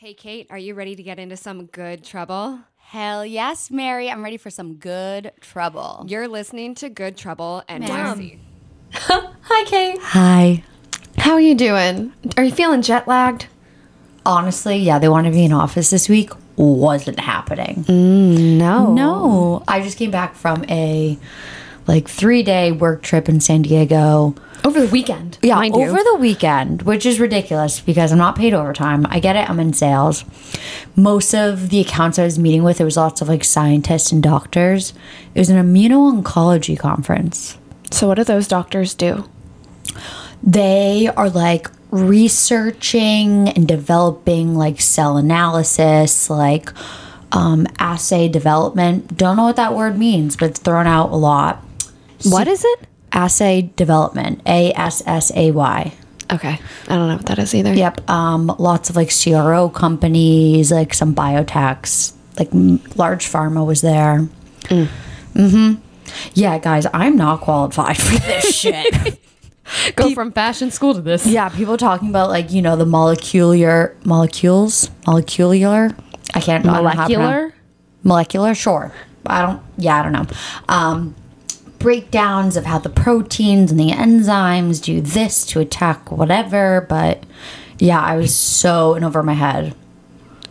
Hey, Kate, are you ready to get into some good trouble? Hell yes, Mary. I'm ready for some good trouble. You're listening to Good Trouble NYC. Hi, Kate. Hi. How are you doing? Are you feeling jet lagged? Honestly, yeah, they wanted me in office this week. Wasn't happening. Mm, no. No. I just came back from a like three day work trip in San Diego. Over the weekend. Yeah, mind you. over the weekend, which is ridiculous because I'm not paid overtime. I get it, I'm in sales. Most of the accounts I was meeting with, there was lots of like scientists and doctors. It was an immuno-oncology conference. So, what do those doctors do? they are like researching and developing like cell analysis, like um, assay development. Don't know what that word means, but it's thrown out a lot. What is it? Assay development, A S S A Y. Okay. I don't know what that is either. Yep. Um, lots of like CRO companies, like some biotechs, like m- large pharma was there. Mm-hmm. Yeah, guys, I'm not qualified for this shit. Go from fashion school to this. Yeah, people talking about like you know the molecular molecules, molecular. I can't I don't know how to pronounce- Molecular? molecular. Sure, I don't. Yeah, I don't know. Um, breakdowns of how the proteins and the enzymes do this to attack whatever. But yeah, I was so in over my head.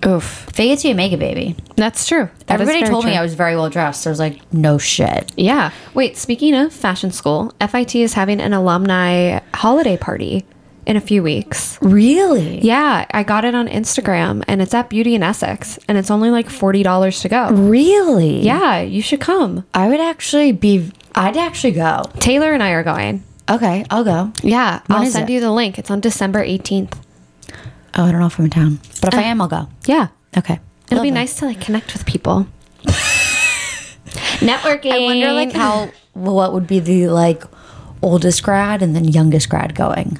Oof. Fake it till you make it, baby. That's true. That Everybody very told me. I was very well dressed. I was like, no shit. Yeah. Wait, speaking of fashion school, FIT is having an alumni holiday party in a few weeks. Really? Yeah, I got it on Instagram and it's at Beauty and Essex and it's only like $40 to go. Really? Yeah, you should come. I would actually be. I'd actually go. Taylor and I are going. Okay, I'll go. Yeah, When I'll send it? you the link. It's on December 18th. Oh, I don't know if I'm in town, but if I uh, am, I'll go. Yeah. Okay. It'll be nice to like connect with people. Networking. I wonder like how what would be the like oldest grad and then youngest grad going.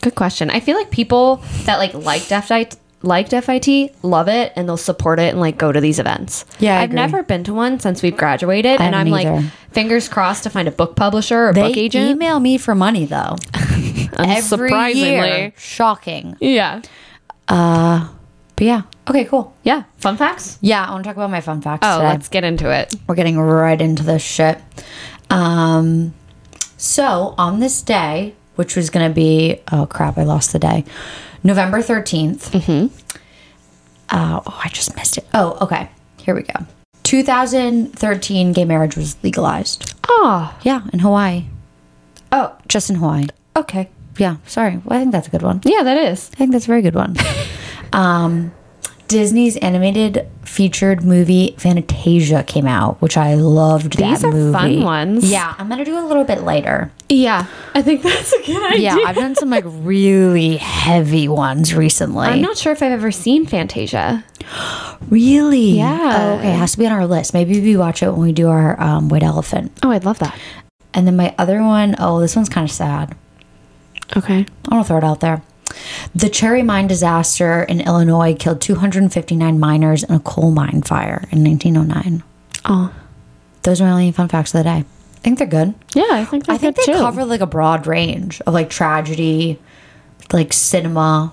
Good question. I feel like people that like liked FIT liked FIT love it and they'll support it and like go to these events. Yeah, I I've agree. never been to one since we've graduated, and I'm haven't like either. fingers crossed to find a book publisher or They book agent. email me for money though. Every year. Shocking. yeah, Uh But yeah. Okay, cool. yeah. Fun facts. Yeah, I want to talk about my fun facts Oh, today. let's get into it. We're getting right into this shit. Um so on this day, which was gonna be oh crap, I lost the day. November 13th. Mm-hmm. Uh, oh, I just missed it. Oh, okay. Here we go. 2013 gay marriage was legalized. Oh, Yeah, in Hawaii. oh, Just in Hawaii. okay. Yeah, sorry. Well, I think that's a good one. Yeah, that is. I think that's a very good one. um, Disney's animated featured movie Fantasia came out, which I loved. These are movie. fun ones. Yeah, I'm gonna do a little bit later. Yeah, I think that's a good idea. Yeah, I've done some like really heavy ones recently. I'm not sure if I've ever seen Fantasia. really. Yeah. Oh, okay, it has to be on our list. Maybe we watch it when we do our um, White Elephant. Oh, I'd love that. And then my other one, oh, this one's kind of sad. Okay. I want to throw it out there. The cherry mine disaster in Illinois killed 259 miners in a coal mine fire in 1909. Oh, Those are my only fun facts of the day. I think they're good. yeah. I think I think they too. cover like a broad range of like tragedy, like cinema,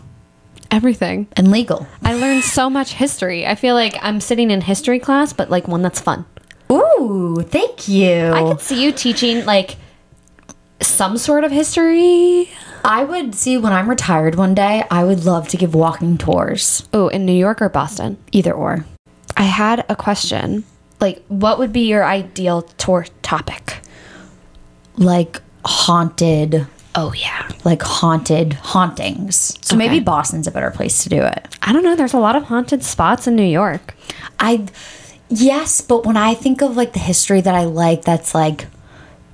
everything. and legal. I learned so much history. I feel like I'm sitting in history class, but like one that's fun. Ooh, thank you. I could see you teaching like some sort of history. I would see when I'm retired one day, I would love to give walking tours. Oh, in New York or Boston? Either or. I had a question. Like, what would be your ideal tour topic? Like haunted, Oh, yeah. like haunted hauntings. So maybe Boston's a better place to do it. I don't know. There's a lot of haunted spots in New York. I yes, but when I think of like the history that I like that's like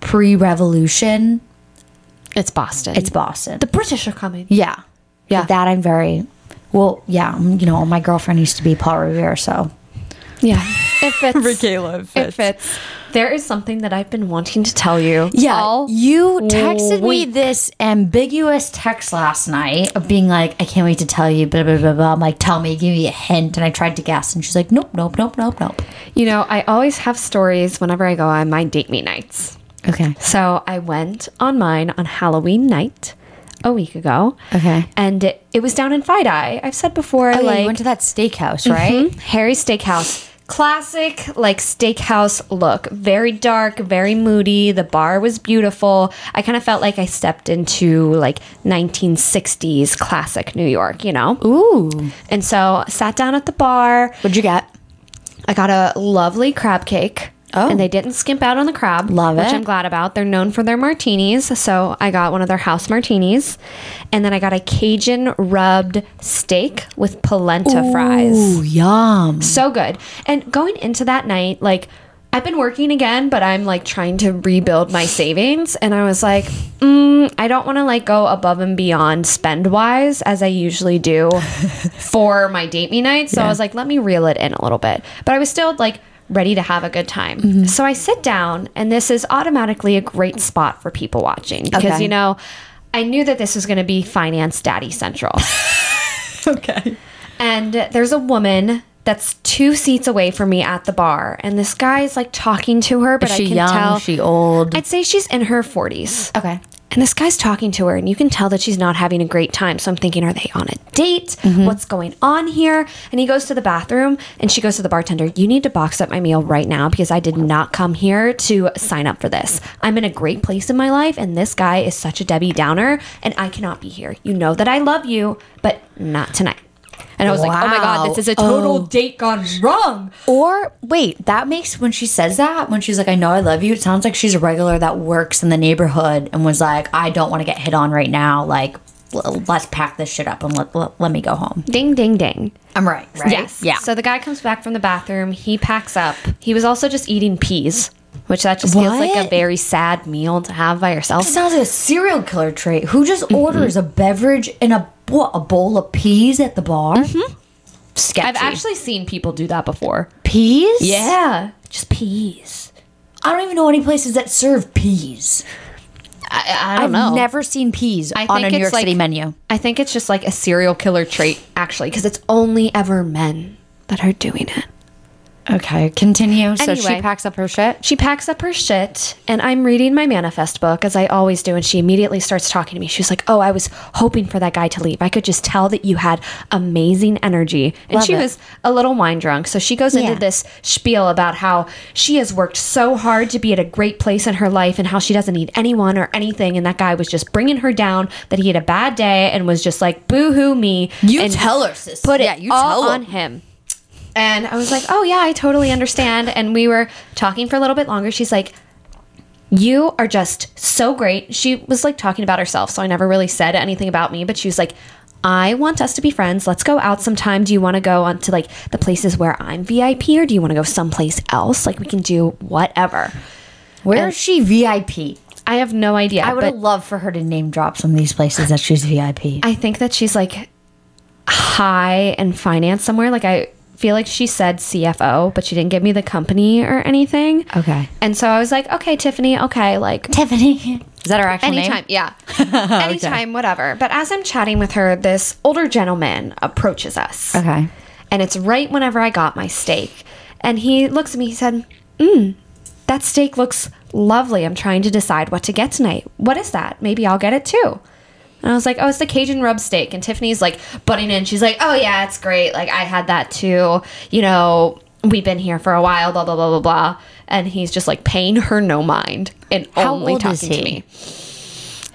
pre-revolution, It's Boston. it's Boston. the British are coming. yeah. Yeah. That I'm very well, yeah, you know, my girlfriend used to be Paul Revere, so Yeah. It fits. Michaela It fits. There is something that I've been wanting to tell you. Yeah, all you texted me this ambiguous text last night of being like, "I can't wait to tell you." Blah blah blah blah. I'm like, "Tell me, give me a hint." And I tried to guess, and she's like, "Nope, nope, nope, nope, nope." You know, I always have stories whenever I go on my date me nights. Okay. So I went on mine on Halloween night. a week ago. Okay. And it, it was down in FiDi. I've said before, Oh, like you went to that steakhouse, right? Mhm. Harry's Steakhouse. Classic, like steakhouse look. Very dark, very moody. The bar was beautiful. I kind of felt like I stepped into like 1960s classic New York, you know? Ooh. And so sat down at the bar. What'd you get? I got a lovely crab cake. Oh. And they didn't skimp out on the crab. Love Which it. I'm glad about. They're known for their martinis. So I got one of their house martinis. And then I got a Cajun rubbed steak with polenta fries. Ooh, yum. So good. And going into that night, like, I've been working again, but I'm like trying to rebuild my savings. And I was like, mm, I don't want to like go above and beyond spend wise as I usually do for my date me night. So I was like, let me reel it in a little bit. But I was still like ready to have a good time. Mm-hmm. So I sit down, and this is automatically a great spot for people watching because, Okay. you know, I knew that this was going to be Finance Daddy Central. Okay. And there's a woman that's two seats away from me at the bar, and this guy is like talking to her, but Is she I can young? tell She old? I'd say she's in her 40s. okay. And this guy's talking to her, and you can tell that she's not having a great time. So I'm thinking, are they on a date? Mm-hmm. What's going on here? And he goes to the bathroom, and she goes to the bartender, You need to box up my meal right now because I did not come here to sign up for this. I'm in a great place in my life, and this guy is such a Debbie Downer, and I cannot be here. You know that I love you, but not tonight. And I was like, Oh my God, this is a total Oh. date gone wrong. Or wait, that makes when she says that, when she's like, I know I love you, it sounds like she's a regular that works in the neighborhood and was like, I don't want to get hit on right now. Like, let's pack this shit up and let, let, let me go home. Ding, ding, ding. I'm right, right? Yes. Yeah. So the guy comes back from the bathroom. He packs up. He was also just eating peas, which that just feels like a very sad meal to have by yourself. It sounds like a serial killer trait. Who just orders a beverage and a what a bowl of peas at the bar? Mm-hmm. Sketchy. I've actually seen people do that before. peas. Yeah, just peas. I don't even know any places that serve peas. I, I don't I've know. never seen peas I on a New York like- City menu. I think it's just like a serial killer trait, actually, because it's only ever men that are doing it. Okay, continue. So she packs up her shit. She packs up her shit, and I'm reading my manifest book as I always do. And she immediately starts talking to me. She's like, "Oh, I was hoping for that guy to leave. I could just tell that you had amazing energy." And Love she it. was a little wine drunk, so she goes Yeah. into this spiel about how she has worked so hard to be at a great place in her life, and how she doesn't need anyone or anything. And that guy was just bringing her down. That he had a bad day and was just like, "Boo hoo me." You and tell her, sis. put Yeah, it you all tell on him. And I was like, oh, yeah, I totally understand. And we were talking for a little bit longer. She's like, you are just so great. She was like talking about herself. So I never really said anything about me, but she was like, I want us to be friends. Let's go out sometime. Do you want to go on to like the places where I'm VIP or do you want to go someplace else? Like we can do whatever. Where is she VIP? I have no idea. I would love for her to name drop some of these places that she's VIP. I think that she's like high in finance somewhere. Like I feel like she said CFO, but she didn't give me the company or anything. Okay. And so I was like, okay, Tiffany, okay, like Tiffany. Is that her actual anytime, name? yeah, anytime, whatever. But as I'm chatting with her, this older gentleman approaches us. Okay. And it's right whenever I got my steak. And he looks at me, he said, Mmm, that steak looks lovely. I'm trying to decide what to get tonight. What is that? Maybe I'll get it too. And I was like, oh, it's the Cajun rub steak. And Tiffany's like butting in. She's like, oh, yeah, it's great. Like, I had that too. You know, we've been here for a while, blah, blah, blah, blah, blah. And he's just like paying her no mind and How only old is talking to he? me.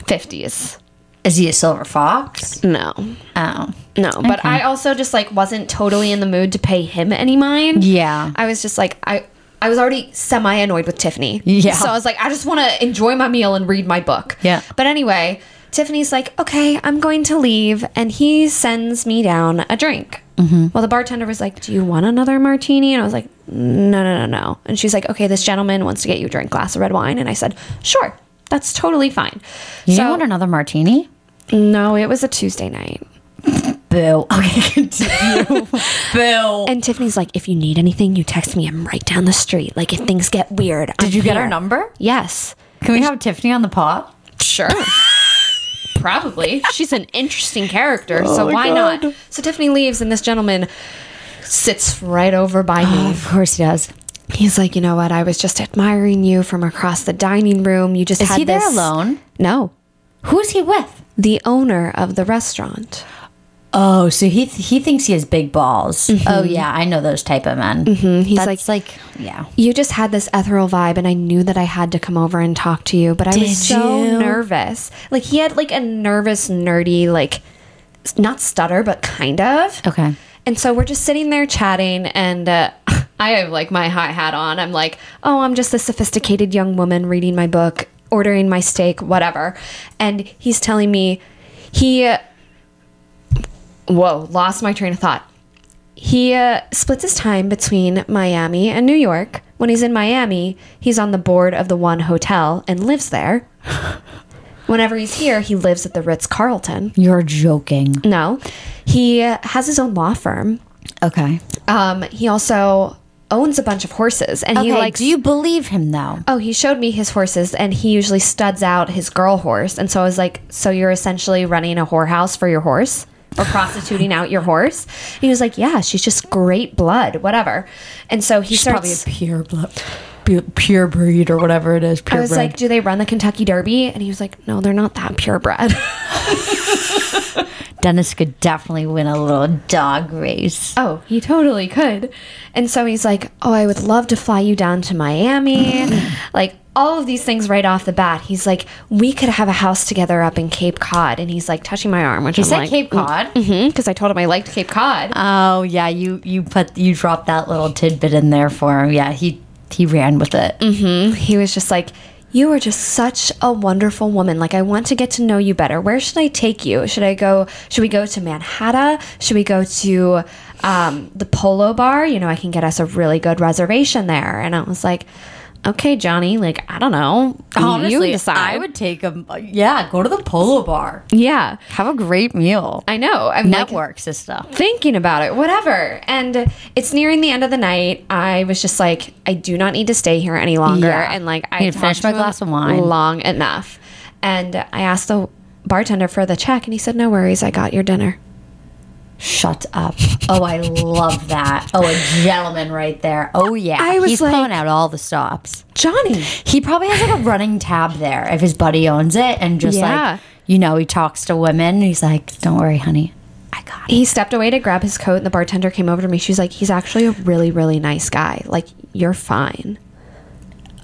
50s. Is he a silver fox? No. Oh. No, but I also just like wasn't totally in the mood to pay him any mind. Yeah. I was just like I I was already semi annoyed with Tiffany. Yeah. So I was like I just want to enjoy my meal and read my book. Yeah. But anyway, Tiffany's like, "Okay, I'm going to leave." And he sends me down a drink. Mm-hmm. Well, the bartender was like, "Do you want another martini?" And I was like, "No, no, no, no." And she's like, "Okay, this gentleman wants to get you a drink glass of red wine." And I said, "Sure." That's totally fine. You so, want another martini? no, it was a Tuesday night. Boo. Okay, continue. Boo. And Tiffany's like, if you need anything, you text me. I'm right down the street. Like, if things get weird, Did you get our number? Yes. Can we have Tiffany on the pod? Sure. Probably. She's an interesting character, oh so why not? So Tiffany leaves, and this gentleman sits right over by me. Of course he does. He's like, you know what? I was just admiring you from across the dining room. You just Is had he there alone? No. Who is he with? the owner of the restaurant. Oh, so he he thinks he has big balls. Oh yeah, I know those type of men. Mm-hmm. He's That's like, yeah. You just had this ethereal vibe, and I knew that I had to come over and talk to you, but I Did was so you? nervous. Like, he had like a nervous, nerdy, like, not stutter, but kind of. Okay. And so we're just sitting there chatting, and uh, I have like my high hat on. I'm like, oh, I'm just a sophisticated young woman reading my book, ordering my steak, whatever. And he's telling me he, uh, whoa, lost my train of thought. He uh, splits his time between Miami and New York. When he's in Miami, he's on the board of the one hotel and lives there. Whenever he's here, he lives at the Ritz Carlton. You're joking. No, he uh, has his own law firm. Okay. Um, he also owns a bunch of horses, and Okay. he likes. do you believe him though? oh, he showed me his horses, and he usually studs out his girl horse. And so I was like, "So you're essentially running a whorehouse for your horse, or prostituting out your horse?" And he was like, "Yeah, she's just great blood, whatever." And so he starts. probably a pure blood, pure, pure breed or whatever it is. Pure I was like, "Do they run the Kentucky Derby?" And he was like, "No, they're not that purebred." Dennis could definitely win a little dog race. Oh, he totally could. And so he's like, Oh, I would love to fly you down to Miami. like, all of these things right off the bat. He's like, We could have a house together up in Cape Cod. And he's like, touching my arm, which He I'm said like, Cape Cod. Because I told him I liked Cape Cod. Oh yeah, you you put you dropped that little tidbit in there for him. Yeah, he he ran with it. Mm-hmm. he was just like, You are just such a wonderful woman. Like, I want to get to know you better. Where should I take you? Should I go? Should we go to Manhattan? Should we go to um, the Polo Bar? You know, I can get us a really good reservation there. And I was like, Okay, Johnny. Like, I don't know. Honestly, you decide. I would take him. Uh, yeah, go to the Polo Bar. Yeah, Have a great meal. I know. I'm like, Network, sister. thinking about it, whatever. And it's nearing the end of the night. I was just like, I do not need to stay here any longer. Yeah. And like, I Need to finish talked my glass of wine. long enough. And I asked the bartender for the check, and he said, "No worries, I got your dinner." Shut up. Oh, I love that. Oh, a gentleman right there. Oh yeah, I was he's like- pulling out all the stops. Johnny, He probably has like a running tab there if his buddy owns it, and just Yeah. like you know, he talks to women. And he's like, "Don't worry, honey, I got it." he stepped away to grab his coat, and the bartender came over to me. She's like, "He's actually a really, really nice guy. Like, you're fine."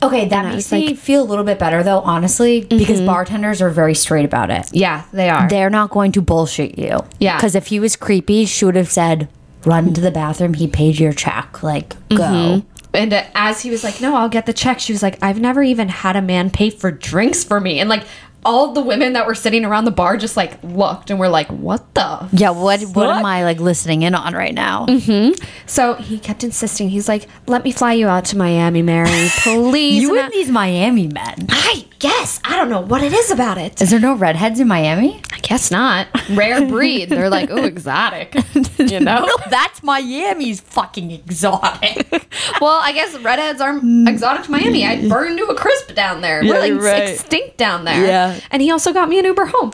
Okay, that makes me like- Mm-hmm. feel a little bit better though, honestly, because bartenders are very straight about it. Yeah, they are. They're not going to bullshit you. Yeah. Because if he was creepy, she would have said, "Run to the bathroom. He paid your check. Like, go." Mm-hmm. And uh, as he was like, "No, I'll get the check," she was like, "I've never even had a man pay for drinks for me." And like all the women that were sitting around the bar just like looked and were like, "What the?" Yeah. What What am I like listening in on right now? Mm-hmm. So he kept insisting. He's like, "Let me fly you out to Miami, Mary, please." You And and these Miami men. I, guess I don't know what it is about it. Is there no redheads in Miami? I guess not. Rare breed. They're like, "Oh, exotic," you know. that's Miami's fucking exotic. well, I guess redheads are exotic to Miami. I burned to a crisp down there. Yeah, We're like right. extinct down there. Yeah. And he also got me an Uber home.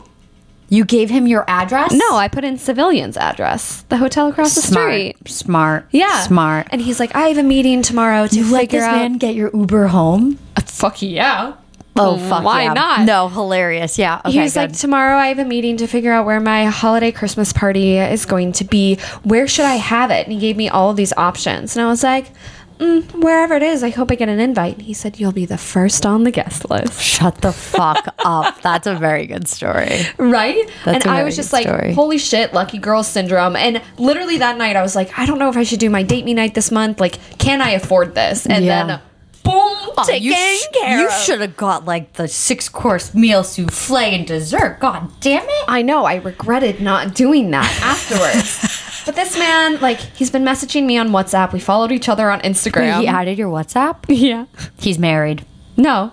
you gave him your address? No, I put in civilian's address, the hotel across the smart, street. smart, Yeah, smart. And he's like, I have a meeting tomorrow to you let figure this out. man get your Uber home? Uh, fuck yeah. Oh fuck why yeah. not? No, hilarious. Yeah. Okay. he was like, tomorrow I have a meeting to figure out where my holiday Christmas party is going to be. Where should I have it? And he gave me all of these options, and I was like, mm, wherever it is, I hope I get an invite. And he said, you'll be the first on the guest list. Shut the fuck up. That's a very good story. right? That's and I was just like, story. holy shit, lucky girl syndrome. And literally that night, I was like, I don't know if I should do my date me night this month. Like, can I afford this? And Yeah. then, boom, taken you sh- care you should have got like the six course meal souffle and dessert. God damn it. I know. I regretted not doing that afterwards. but this man, like, he's been messaging me on WhatsApp. We followed each other on Instagram. He added your WhatsApp? yeah. He's married. No.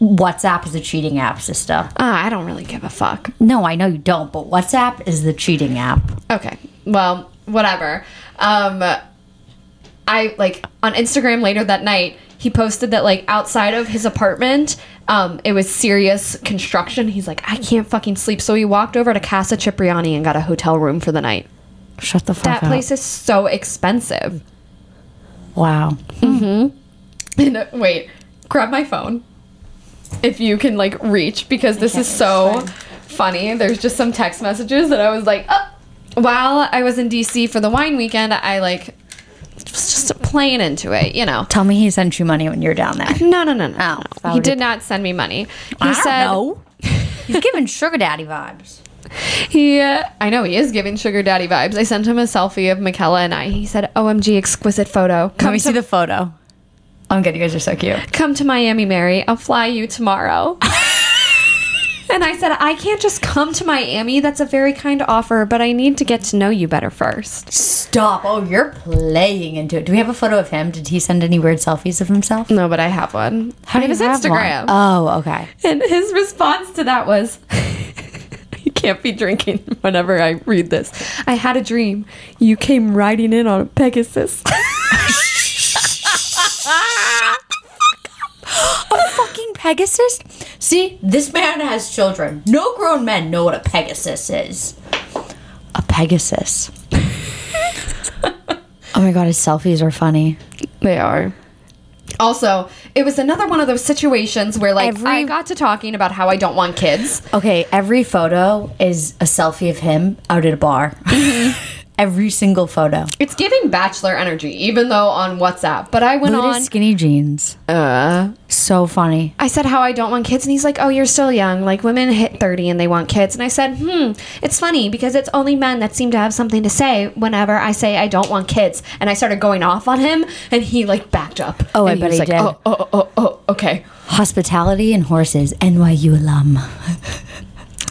WhatsApp is a cheating app, sister. Ah, I don't really give a fuck. No, I know you don't, but WhatsApp is the cheating app. Okay. Well, whatever. Um I like on Instagram later that night, he posted that like outside of his apartment, um, it was serious construction. He's like, I can't fucking sleep. So he walked over to Casa Cipriani and got a hotel room for the night. Shut the fuck That up. place is so expensive. Wow. And uh, wait, grab my phone. If you can like reach because this is so funny. There's just some text messages that I was like, oh. while I was in DC for the wine weekend, I like was just playing into it, you know. Tell me he sent you money when you're down there. No, no, no, no. Oh, no. He did not send me money. He I said know. He's giving sugar daddy vibes. He. Uh, I know he is giving sugar daddy vibes. I sent him a selfie of Michaela and I. He said, "OMG, exquisite photo. Let Come me to, see the photo. I'm good. You guys are so cute. come to Miami, Mary. I'll fly you tomorrow." and I said, "I can't just come to Miami. That's a very kind offer, but I need to get to know you better first. Stop. Oh, you're playing into it. Do we have a photo of him? Did he send any weird selfies of himself? No, but I have one. How I do have you his have one? Instagram. Oh, okay. And his response to that was, You can't be drinking whenever I read this. I had a dream. You came riding in on a Pegasus. A fucking Pegasus? See, this man has children. No grown men know what a Pegasus is. A Pegasus. oh my god, his selfies are funny. they are. Also, it was another one of those situations where, like, Every- I got to talking about how I don't want kids. Okay, every photo is a selfie of him out at a bar. every single photo. It's giving bachelor energy, even though on WhatsApp. But I went at on. skinny jeans. Uh, So funny. I said how I don't want kids, and he's like, "Oh, you're still young. Like women hit 30 and they want kids." And I said, "Hmm, it's funny because it's only men that seem to have something to say whenever I say I don't want kids." And I started going off on him, and he like backed up. Oh, I and bet was he like, did. Oh, oh, oh, oh, okay. Hospitality and horses, NYU alum.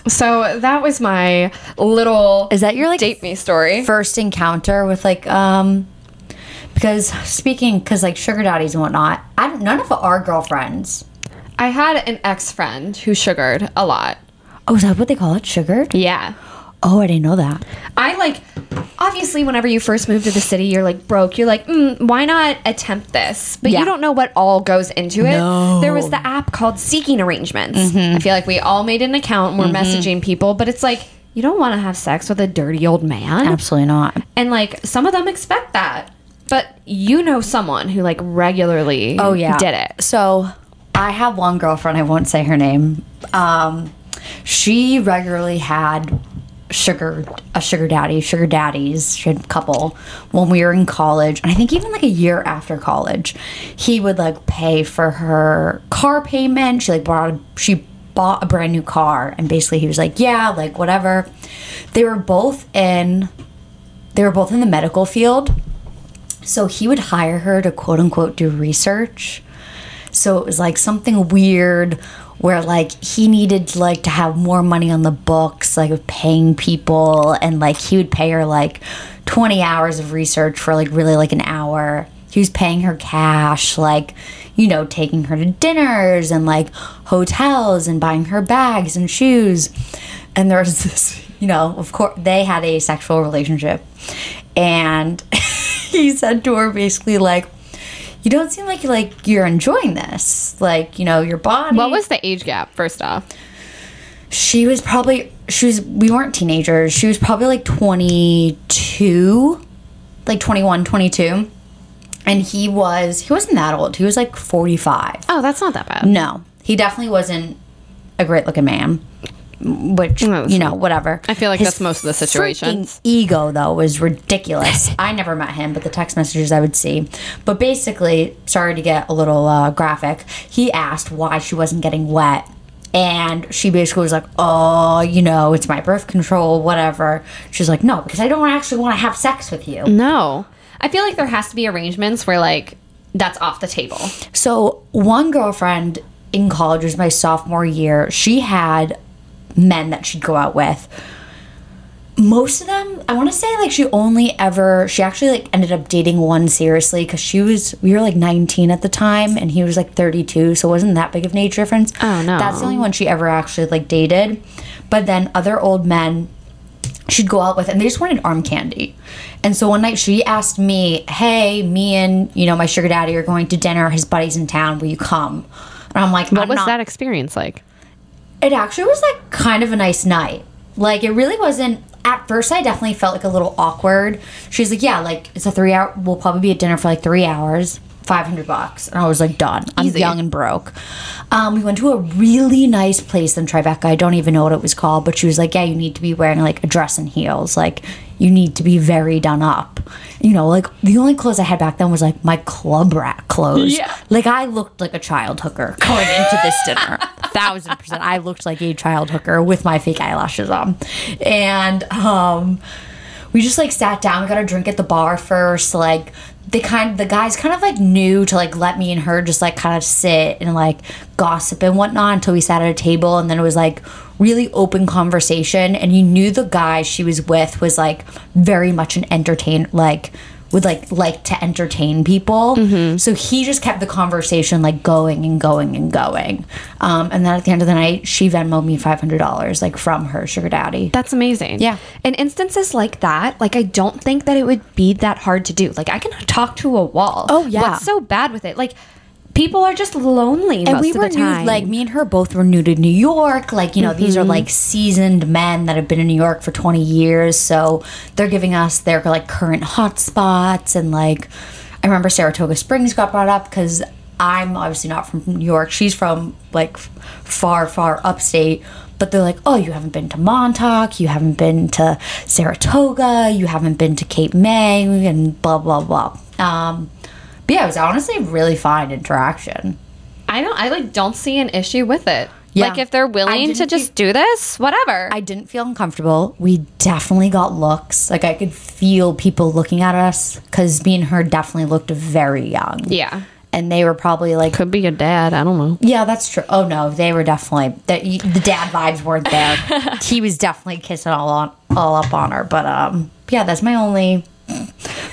So that was my little Is that your like date me story. first encounter with like um because speaking because like sugar daddies and whatnot I don't, none of our girlfriends I had an ex friend who sugared a lot. oh is that what they call it sugared Yeah. oh i didn't know that I like obviously whenever you first move to the city you're like broke. You're like mm, why not attempt this? But Yeah. you don't know what all goes into it. No. there was the app called seeking arrangements. Mm-hmm. i feel like we all made an account and we're messaging people but it's like you don't want to have sex with a dirty old man. Absolutely not. And like some of them expect that but you know someone who like regularly oh yeah. did it. So i have one girlfriend i won't say her name. Um she regularly had sugar a sugar daddy sugar daddies couple when we were in college. And i think even like a year after college he would like pay for her car payment. She like bought she bought a brand new car and basically he was like yeah like whatever. They were both in they were both in the medical field. So he would hire her to quote unquote do research. So it was like something weird where like he needed like to have more money on the books, like paying people, and like he would pay her like 20 hours of research for like really like an hour. He was paying her cash, like, you know, taking her to dinners and like hotels and buying her bags and shoes. And there was this, you know, of course, they had a sexual relationship. And he said to her basically, like, you don't seem like like you're enjoying this. Like, you know, your body. what was the age gap first off she was probably she was we weren't teenagers. She was probably like 22, like 21, 22. And he was he wasn't that old. He was like 45. oh that's not that bad No. He definitely wasn't a great looking man. Which No, you know, whatever. I feel like His that's most of the situations. Ego though was ridiculous. I never met him, but the text messages I would see. But basically, sorry to get a little uh, graphic. He asked why she wasn't getting wet, and she basically was like, "Oh, you know, it's my birth control, whatever." She's like, "No, because I don't actually want to have sex with you." no i feel like there has to be arrangements where like that's off the table So one girlfriend in college was my sophomore year. She had men that she'd go out with. Most of them, I want to say like she only ever she actually like ended up dating one seriously because she was we were like 19 at the time and he was like 32, so it wasn't that big of an age difference. Oh, no. That's the only one she ever actually like dated. But then other old men she'd go out with and they just wanted arm candy. And so one night she asked me, Hey, me and you know, my sugar daddy are going to dinner, his buddy's in town, will you come? And I'm like, what I'm was not- that experience like It actually was like kind of a nice night. Like it really wasn't at first I definitely felt like a little awkward. She's like, Yeah, like it's a three hour we'll probably be at dinner for like three hours. 500 bucks. And I was like, done. I'm Easy. young and broke. Um, we went to a really nice place in Tribeca. I don't even know what it was called, but she was like, yeah, you need to be wearing like a dress and heels. Like, you need to be very done up. You know, like the only clothes I had back then was like my club rat clothes. Yeah. Like, I looked like a child hooker going into this dinner. Thousand percent. I looked like a child hooker with my fake eyelashes on. And, um, we just like sat down. Got a drink at the bar first. Like they kind, the guys kind of like knew to like let me and her just like kind of sit and like gossip and whatnot until we sat at a table, and then it was like really open conversation. And you knew the guy she was with was like very much an entertain, like would like like to entertain people. So he just kept the conversation like going and going and going. Um, and then at the end of the night, she Venmoed me five hundred dollars like from her sugar daddy. That's amazing. Yeah. In instances like that, like I don't think that it would be that hard to do. Like I can talk to a wall. Oh, yeah. What's so bad with it? Like people are just lonely and most we of were the time. new like me and her both were new to new york. Like you know these are like seasoned men that have been in new york for 20 years. So they're giving us their like current hot spots. And like i remember saratoga springs got brought up because i'm obviously not from new york. She's from like far far upstate. But they're like, oh, you haven't been to Montauk, you haven't been to Saratoga, you haven't been to Cape May, and blah, blah, blah. Um, but yeah, it was honestly a really fine interaction. I don't. I like don't see an issue with it. Yeah. Like if they're willing to didn't just do this, whatever. I didn't feel uncomfortable. We definitely got looks. Like I could feel people looking at us because me and her definitely looked very young. yeah. And they were probably like, Could be your dad. I don't know. yeah, that's true. Oh no, they were definitely the, the dad vibes weren't there. he was definitely kissing all on all up on her. But um, yeah, that's my only.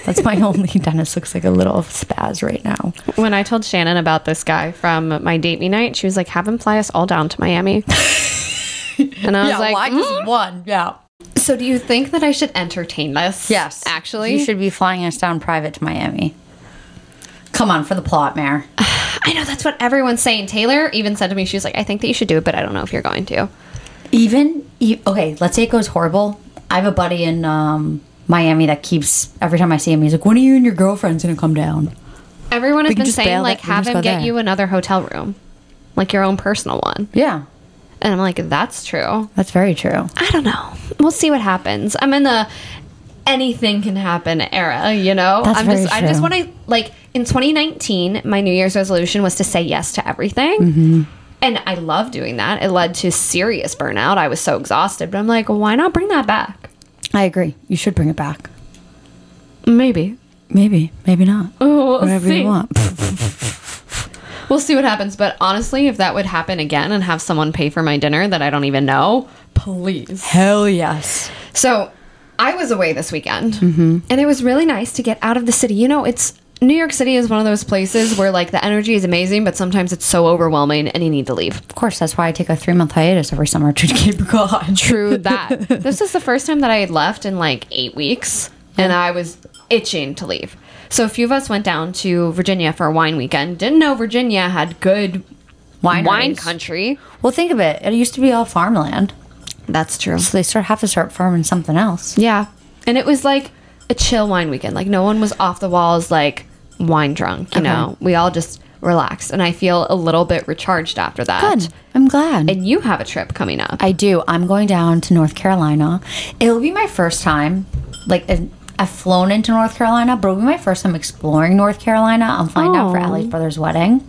That's my only. Dennis looks like a little spaz right now. When I told Shannon about this guy from my date me night, she was like, "Have him fly us all down to Miami." and I was like, why "Mm." just one? Yeah. "So do you think that I should entertain this?" Yes. actually, you should be flying us down private to Miami. Come on for the plot, Mare. I know that's what everyone's saying. Taylor even said to me, she was like, "I think that you should do it, but I don't know if you're going to." Even okay, let's say it goes horrible. I have a buddy in um, Miami that keeps every time I see him, he's like, "When are you and your girlfriend's gonna come down?" Everyone has We can been just saying bail like, that- we have just him go get there. you another hotel room, like your own personal one. Yeah, And I'm like, that's true. that's very true. I don't know. We'll see what happens. I'm in the anything can happen era, you know? That's I'm very just I just true. want to like in 2019, my New Year's resolution was to say yes to everything. Mm-hmm. And I love doing that. It led to serious burnout. I was so exhausted, but I'm like, why not bring that back? I agree. You should bring it back. Maybe. Maybe, maybe not. We'll Whatever see. you want. We'll see what happens. But honestly, if that would happen again and have someone pay for my dinner that I don't even know, please. Hell yes. So I was away this weekend, Mm-hmm. and it was really nice to get out of the city. You know, it's New York City is one of those places where like the energy is amazing, but sometimes it's so overwhelming and you need to leave. Of course, that's why I take a three month hiatus every summer to Cape Cod. True that. this is the first time that I had left in like eight weeks, and I was itching to leave. So a few of us went down to Virginia for a wine weekend. Didn't know Virginia had good Wineries. wine country. Well, think of it. It used to be all farmland, That's true. so they start have to start farming something else. Yeah. And it was like a chill wine weekend. Like no one was off the walls like wine drunk, you know. We all just relaxed and I feel a little bit recharged after that. Good. I'm glad. And you have a trip coming up. I do. I'm going down to North Carolina. It'll be my first time. Like I've flown into North Carolina, but it'll be my first time exploring North Carolina. I'm flying down for Oh. Allie's brother's wedding.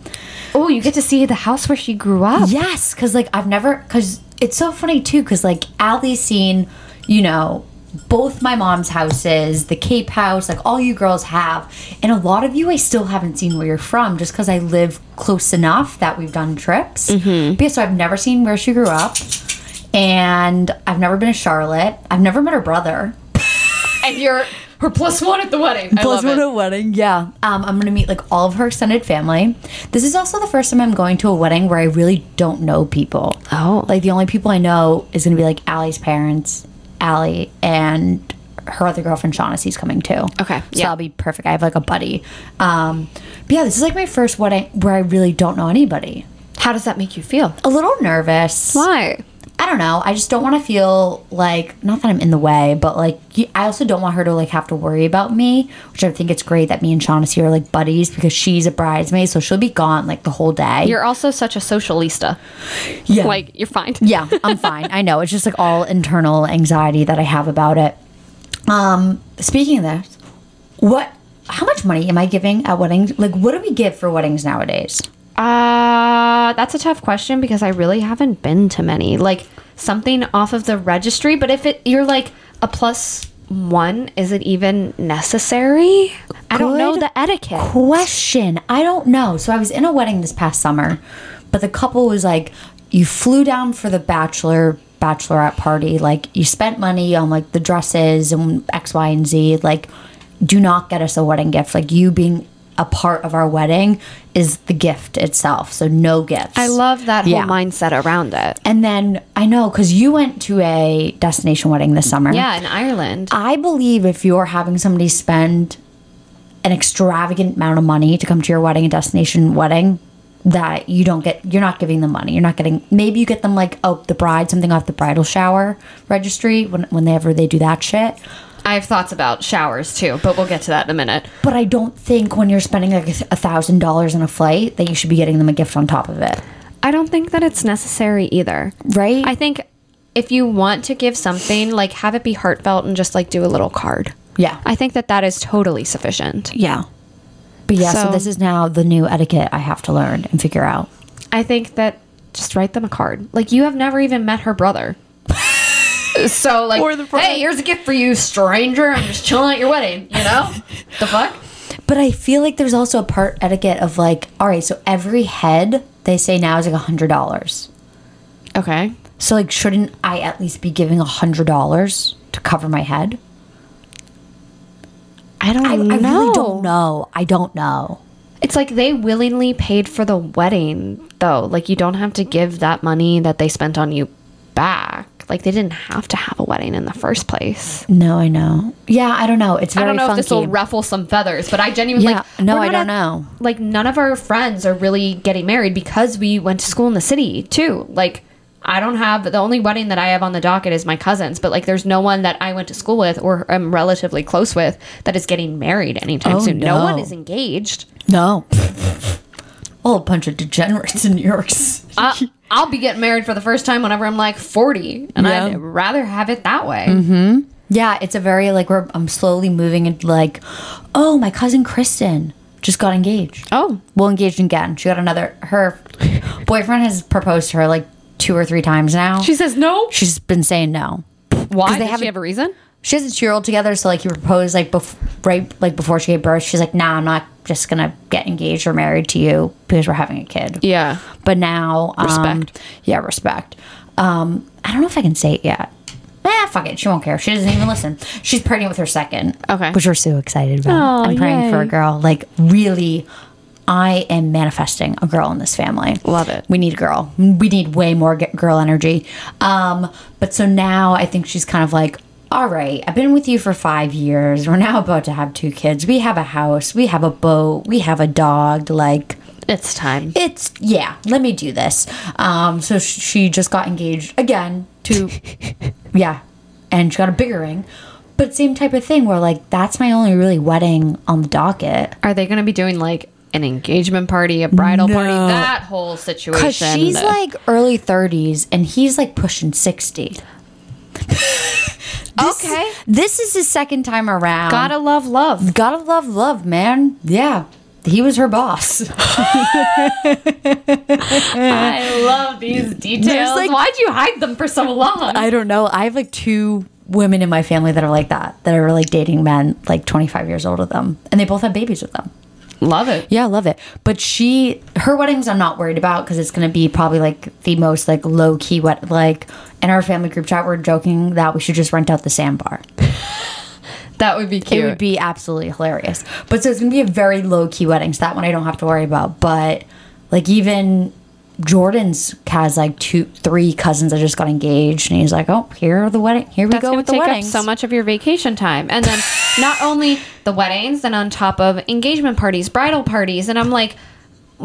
oh, you get to see the house where she grew up. Yes, because like I've never. Because it's so funny too. Because like Allie's seen, you know. Both my mom's houses, the Cape House, like all you girls have. And a lot of you I still haven't seen where you're from just because I live close enough that we've done trips. Mm-hmm. But yeah, so I've never seen where she grew up. And I've never been to Charlotte. I've never met her brother. And you're her plus one at the wedding. I love one it. a wedding, yeah. Um, I'm gonna meet like all of her extended family. This is also the first time I'm going to a wedding where I really don't know people. Oh. like the only people I know is gonna be like Allie's parents, Allie, and her other girlfriend Shaughnessy's coming too. Okay, so yeah. that'll be perfect. I have like a buddy. Um, but yeah, this is like my first wedding where I really don't know anybody. How does that make you feel? A little nervous. Why? I don't know. I just don't want to feel like not that I'm in the way, but like I also don't want her to like have to worry about me, which I think it's great that me and Shaughnessy are like buddies because she's a bridesmaid, so she'll be gone like the whole day. You're also such a socialista. yeah. Like you're fine. yeah, I'm fine. I know. It's just like all internal anxiety that I have about it. Um, speaking of this, what how much money am I giving at weddings? Like what do we give for weddings nowadays? Uh, that's a tough question because I really haven't been to many. Like something off of the registry, but if it you're like a plus one, is it even necessary? I don't know Good the etiquette. Question. I don't know. So I was in a wedding this past summer, but the couple was like, you flew down for the bachelor bachelorette party. Like you spent money on like the dresses and X, Y, and Z. Like, do not get us a wedding gift. Like you being a part of our wedding is the gift itself. So no gifts. I love that whole Yeah. mindset around it. And then I know because you went to a destination wedding this summer. Yeah, in Ireland. I believe if you're having somebody spend an extravagant amount of money to come to your wedding, a destination wedding, that you don't get, you're not giving them money. You're not getting, maybe you get them like, oh, the bride, something off the bridal shower registry when, whenever they do that shit. I have thoughts about showers too, but we'll get to that in a minute. But I don't think when you're spending like a thousand dollars on a flight that you should be getting them a gift on top of it. I don't think that it's necessary either. Right? I think if you want to give something, like have it be heartfelt and just like do a little card. yeah. I think that that is totally sufficient. yeah. But yeah, so So- this is now the new etiquette I have to learn and figure out. I think that just write them a card. Like you have never even met her brother. So like, Or the hey, here's a gift for you, stranger. I'm just chilling at your wedding. You know, the fuck. But I feel like there's also a part etiquette of like, all right, so every head they say now is like a hundred dollars. Okay. So like, shouldn't I at least be giving a hundred dollars to cover my head? I don't I, I really don't know. I don't know. It's like they willingly paid for the wedding, though. Like you don't have to give that money that they spent on you back. Like they didn't have to have a wedding in the first place. No, I know. Yeah, I don't know. It's very. I don't know funky. if this will ruffle some feathers, but I genuinely Yeah, like, no, I don't at- know. Like none of our friends are really getting married because we went to school in the city too. Like I don't have the only wedding that I have on the docket is my cousin's, but like there's no one that I went to school with or am relatively close with that is getting married anytime Oh, soon. No. no. one is engaged. no. Oh, a bunch of degenerates in New York. City. I, I'll be getting married for the first time whenever I'm like 40, and Yeah. I'd rather have it that way. Mm-hmm. Yeah, it's a very like we're I'm slowly moving into like, oh, my cousin Kristen just got engaged. Oh, well engaged again. She got another. Her boyfriend has proposed to her like two or three times now. she says no. She's been saying no. Why? they Does haven't- she have a reason? She has a two year old together, so like he proposed like bef- right like before she gave birth. She's like, nah, I'm not just gonna get engaged or married to you because we're having a kid. Yeah. But now, um, Respect. yeah, respect. Um, I don't know if I can say it yet. Eh, fuck it. She won't care. She doesn't even listen. She's pregnant with her second. Okay. Which we're so excited about. Oh, I'm praying for a girl. Like, really, I am manifesting a girl in this family. Love it. We need a girl. We need way more girl energy. Um, but so now I think she's kind of like, all right, I've been with you for five years. We're now about to have two kids. We have a house. We have a boat. We have a dog. Like, It's time. it's yeah let me do this um so sh- she just got engaged again to yeah and she got a bigger ring but same type of thing where like that's my only really wedding on the docket Are they going to be doing like an engagement party, a bridal party, that whole situation? because she's like early 30s and he's like pushing 60 This- Okay. this is his second time around gotta love love. gotta love love man yeah he was her boss I love these details. like- Why'd you hide them for so long? I don't know. I have like two women in my family that are like that, that are like dating men like 25 years older than them. And they both have babies with them. Love it. Yeah, love it. But she, her weddings, I'm not worried about because it's going to be probably like the most like low key wet. Like in our family group chat, we're joking that we should just rent out the sandbar. That would be cute. It would be absolutely hilarious. But so it's going to be a very low key wedding. So that one I don't have to worry about. But like even Jordan's has like two, three cousins that just got engaged. And he's like, oh, here are the wedding. Here we That's go with the up so much of your vacation time. And then not only the weddings, and on top of engagement parties, bridal parties. And I'm like,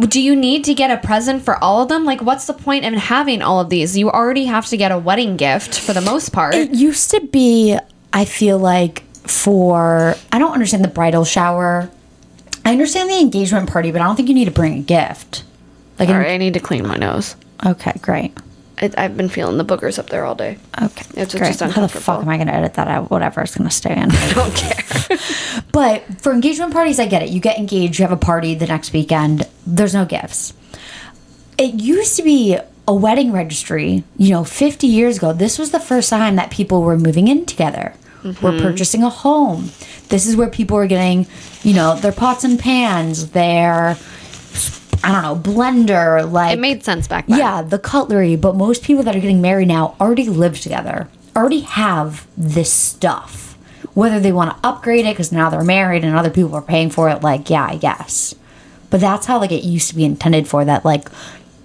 do you need to get a present for all of them? Like, what's the point in having all of these? You already have to get a wedding gift for the most part. It used to be, I feel like, for I don't understand the bridal shower. I understand the engagement party, but I don't think you need to bring a gift. Like, All right, I need to clean my nose. okay, great. I, I've been feeling the boogers up there all day. Okay, It's great. just How the fuck uncomfortable. am I going to edit that out? Whatever, it's going to stay in. I don't care. But for engagement parties, I get it. You get engaged, you have a party the next weekend. There's no gifts. It used to be a wedding registry, you know, 50 years ago. This was the first time that people were moving in together. We're mm-hmm. purchasing a home. This is where people were getting, you know, their pots and pans, their, I don't know, blender. Like it made sense back then. yeah, the cutlery, but most people that are getting married now already live together, already have this stuff. Whether they want to upgrade it because now they're married and other people are paying for it, like, yeah, I guess. But that's how like it used to be intended for that, like,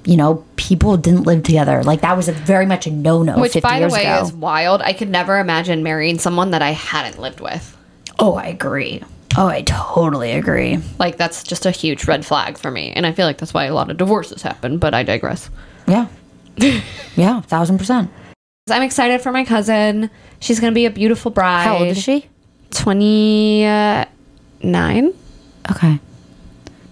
you know, people didn't live together. Like that was a very much a no no. Which, 50 by the way, ago. is wild. I could never imagine marrying someone that I hadn't lived with. oh, I agree. Oh, I totally agree. Like, that's just a huge red flag for me. And I feel like that's why a lot of divorces happen, but I digress. Yeah, yeah, thousand percent. I'm excited for my cousin. She's going to be a beautiful bride. How old is she? 29. Okay,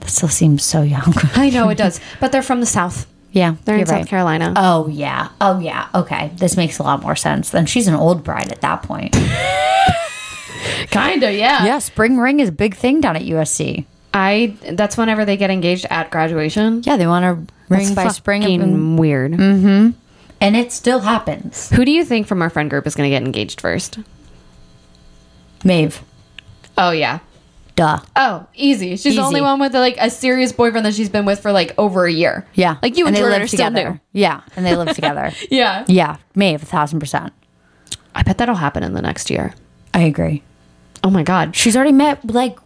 that still seems so young. I know it does, but they're from the South. yeah, They're in you're South. Carolina. Oh yeah. Oh yeah. Okay. This makes a lot more sense. Then she's an old bride at that point. Kinda, yeah. yeah, spring ring is a big thing down at USC. I. That's whenever they get engaged at graduation. Yeah, they want to ring by spring of- Fucking weird. Mhm. And it still happens. Who do you think from our friend group is going to get engaged first? Maeve. Oh yeah. Duh. Oh, easy. She's the only one with like a serious boyfriend that she's been with for like over a year. Yeah. Like you and, they Jordan live are still together. new. Yeah, and they live together. Yeah. Yeah, Maeve, a thousand percent. I bet that'll happen in the next year. I agree. Oh my god. She's already met like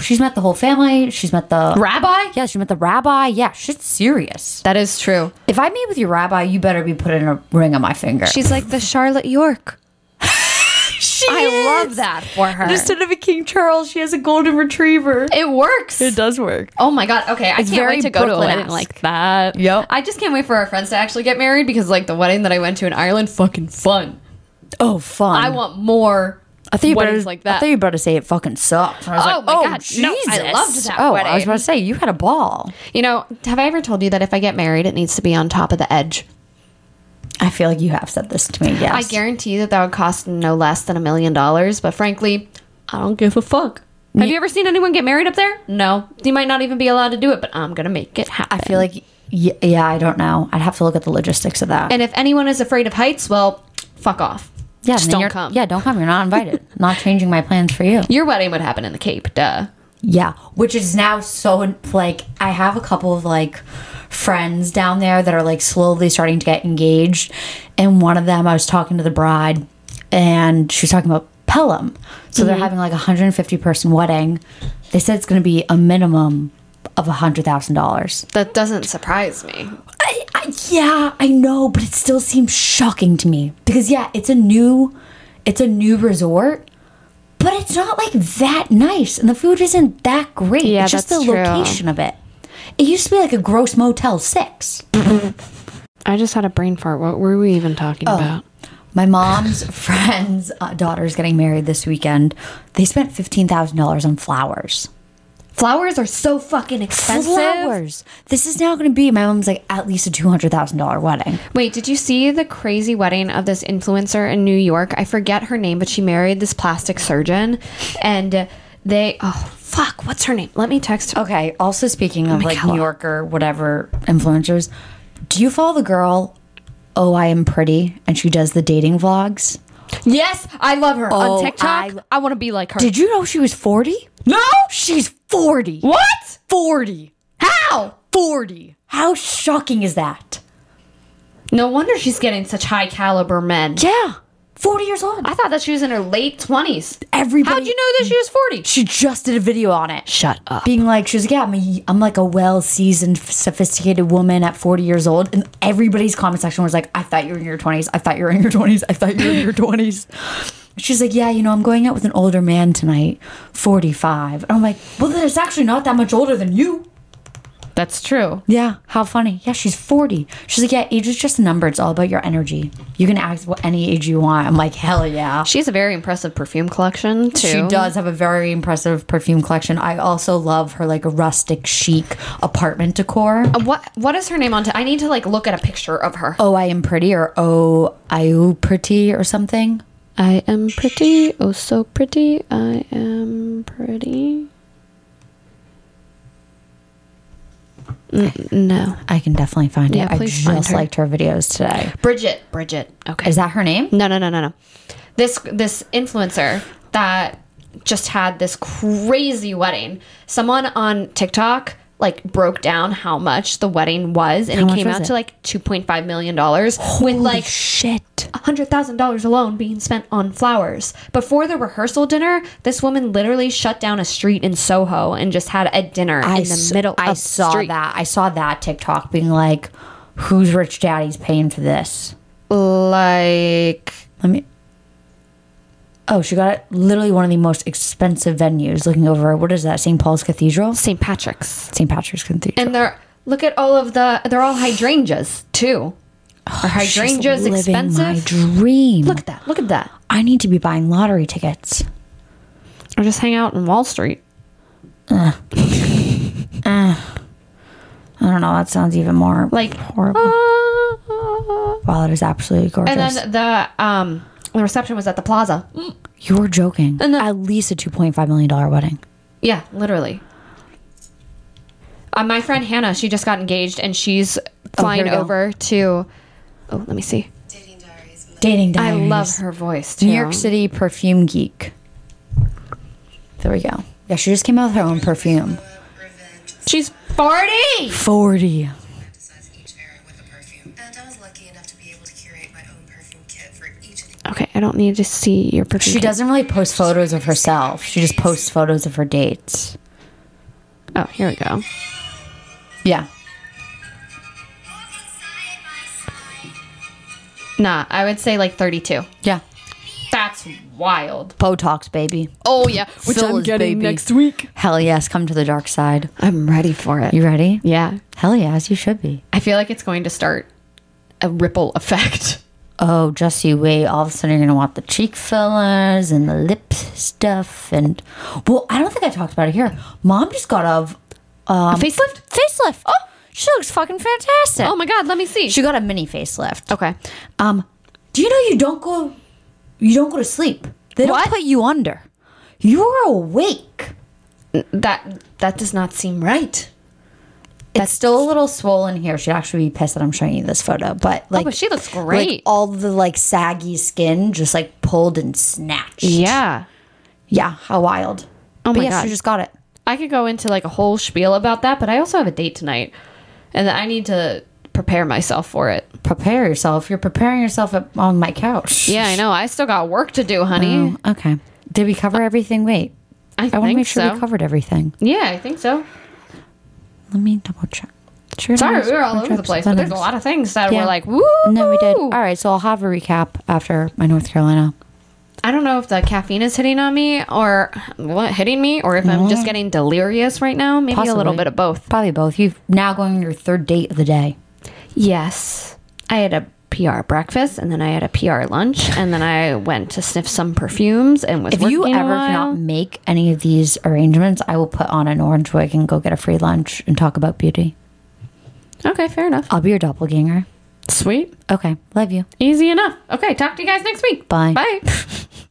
she's met the whole family. She's met the Rabbi? Yeah, she met the rabbi. Yeah, she's serious. That is true. If I meet with your rabbi, you better be putting a ring on my finger. She's like the Charlotte York. she I love that for her. Instead of a King Charles, she has a golden retriever. it works. It does work. Oh my god. Okay, I It's can't very wait to go to a wedding like that. Yep. I just can't wait for our friends to actually get married because like the wedding that I went to in Ireland, fucking fun. Oh, fun. I want more I thought you weddings better, like I thought you better say it fucking sucked. I was Oh like, my oh, God. No, I Jesus. loved that Oh, I was wedding. about to say you had a ball. You know, have I ever told you that if I get married, it needs to be on top of the edge? I feel like you have said this to me. Yes. I guarantee that that would cost no less than a million dollars. But frankly, I don't give a fuck. Have you ever seen anyone get married up there? No. You might not even be allowed to do it, but I'm gonna make it happen. I feel like yeah, yeah, I don't know. I'd have to look at the logistics of that. and if anyone is afraid of heights, well, fuck off. Yeah, just don't come. Yeah, don't come. You're not invited. not changing my plans for you. Your wedding would happen in the Cape, duh. Yeah, which is now so like I have a couple of like friends down there that are like slowly starting to get engaged, and one of them I was talking to the bride, and she was talking about Pelham, so they're mm-hmm. having like a hundred and fifty person wedding. They said it's going to be a minimum of a hundred thousand dollars. That doesn't surprise me. I, I, yeah, I know, but it still seems shocking to me because yeah, it's a new, it's a new resort, but it's not like that nice, and the food isn't that great. Yeah, it's just the true. location of it. It used to be like a gross Motel Six. I just had a brain fart. What were we even talking about? My mom's friend's uh, daughter's getting married this weekend. They spent fifteen thousand dollars on flowers. Flowers are so fucking expensive. Flowers. This is now going to be my mom's like at least a two hundred thousand dollar wedding. Wait, did you see the crazy wedding of this influencer in New York? I forget her name, but she married this plastic surgeon, and they oh fuck, what's her name? Let me text her. Okay. Also, speaking of like Michaela. New Yorker, whatever influencers, do you follow the girl? Oh, I am pretty, and she does the dating vlogs. Yes, I love her Oh, on TikTok. I, I- want to be like her. Did you know she was forty? No? She's forty. What? Forty. How? Forty. How shocking is that? No wonder she's getting such high caliber men. Yeah, forty years old. I thought that she was in her late twenties. Everybody. How'd you know that she was forty? She just did a video on it. Shut up. being like, she was like, yeah, I'm, a, I'm like a well seasoned, sophisticated woman at 40 years old. And everybody's comment section was like, I thought you were in your 20s. I thought you were in your 20s. I thought you were in your 20s. She's like, yeah, you know, I'm going out with an older man tonight, 45. And I'm like, well, then it's actually not that much older than you. That's true. Yeah, how funny. Yeah, she's 40. She's like, yeah, age is just a number. It's all about your energy. You can act what any age you want. I'm like, hell yeah. She has a very impressive perfume collection too. She does have a very impressive perfume collection. I also love her like rustic chic apartment decor. Uh, What what is her name on? T- I need to like look at a picture of her. Oh, I am pretty or oh, I pretty or something. I am pretty, oh so pretty. I am pretty. N- no, I can definitely find Yeah, it. I please find just her. liked her videos today. Bridget. Bridget. Okay. Is that her name? No, no, no, no, no. This this influencer that just had this crazy wedding. Someone on TikTok like broke down how much the wedding was, and How it came out it? to like two point five million dollars, with like shit. Hundred thousand dollars alone being spent on flowers. Before the rehearsal dinner, this woman literally shut down a street in Soho and just had a dinner I in the s- middle. I of saw the street. that. I saw that TikTok being like, "Whose rich daddy's paying for this?" Like Let me. Oh, she got it. Literally one of the most expensive venues. Looking over, what is that? St. Paul's Cathedral, St. Patrick's. St. Patrick's Cathedral. And they're look at all of the they're all hydrangeas too. Are hydrangeas She's living expensive? My dream. Look at that. Look at that. I need to be buying lottery tickets. Or just hang out in Wall Street. I don't know. That sounds even more Like horrible. ah. Wow, it is absolutely gorgeous. and then the um the reception was at the plaza. You're joking. And the- At least a two point five million dollar wedding. Yeah, literally. Uh, my friend Hannah, she just got engaged and she's flying here we go. over to Oh, let me see. Dating diaries. I diaries. love her voice too. New York City perfume geek. There we go. Yeah, she just came out with her own perfume. She's 40. Forty. emphasize each era with a perfume. And I was lucky enough to be able to curate my own perfume kit for each of the Okay, I don't need to see your perfume. She kit. doesn't really post photos of herself. She just posts photos of her dates. Oh, here we go. Yeah. Nah, I would say like 32. Yeah. That's wild. Botox, baby. Oh yeah, which Fill I'm getting baby. next week. Hell yes, come to the dark side. I'm ready for it. You ready? yeah, Hell yes, you should be. I feel like it's going to start a ripple effect. Oh, just you wait. All of a sudden, you're gonna want the cheek fillers and the lip stuff, and well, I don't think I talked about it here. Mom just got a um, a facelift? facelift. Oh, she looks fucking fantastic. Oh my god, let me see. She got a mini facelift. okay. Um, do you know you don't go, you don't go to sleep. They don't put you under. You're awake. That that does not seem right. It's still a little swollen here. She'd actually be pissed that I'm showing you this photo, but like, Oh, but she looks like great. all the like saggy skin just like pulled and snatched. yeah. Yeah, how wild. Oh but my yes, God. she just got it. I could go into like a whole spiel about that, but I also have a date tonight. And that I need to prepare myself for it. Prepare yourself. You're preparing yourself at, on my couch. Yeah, I know. I still got work to do, honey. Oh, okay. Did we cover everything? Wait. I, I want to make sure so. we covered everything. yeah, I think so. Let me double check. Sure Sorry, we were all over the place, but there's a lot of things that Yeah. were like, woo. No, we did. All right, so I'll have a recap after my North Carolina. I don't know if the caffeine is hitting on me or what hitting me, or if I'm just getting delirious right now. Maybe a little bit of both. Probably both. You've now going on your third date of the day. Yes, I had a PR breakfast, and then I had a PR lunch, and then I went to sniff some perfumes. And was If you ever cannot make any of these arrangements, I will put on an orange wig and go get a free lunch and talk about beauty. okay, fair enough. I'll be your doppelganger. Sweet, Okay, love you. easy enough. Okay, talk to you guys next week. Bye. Bye.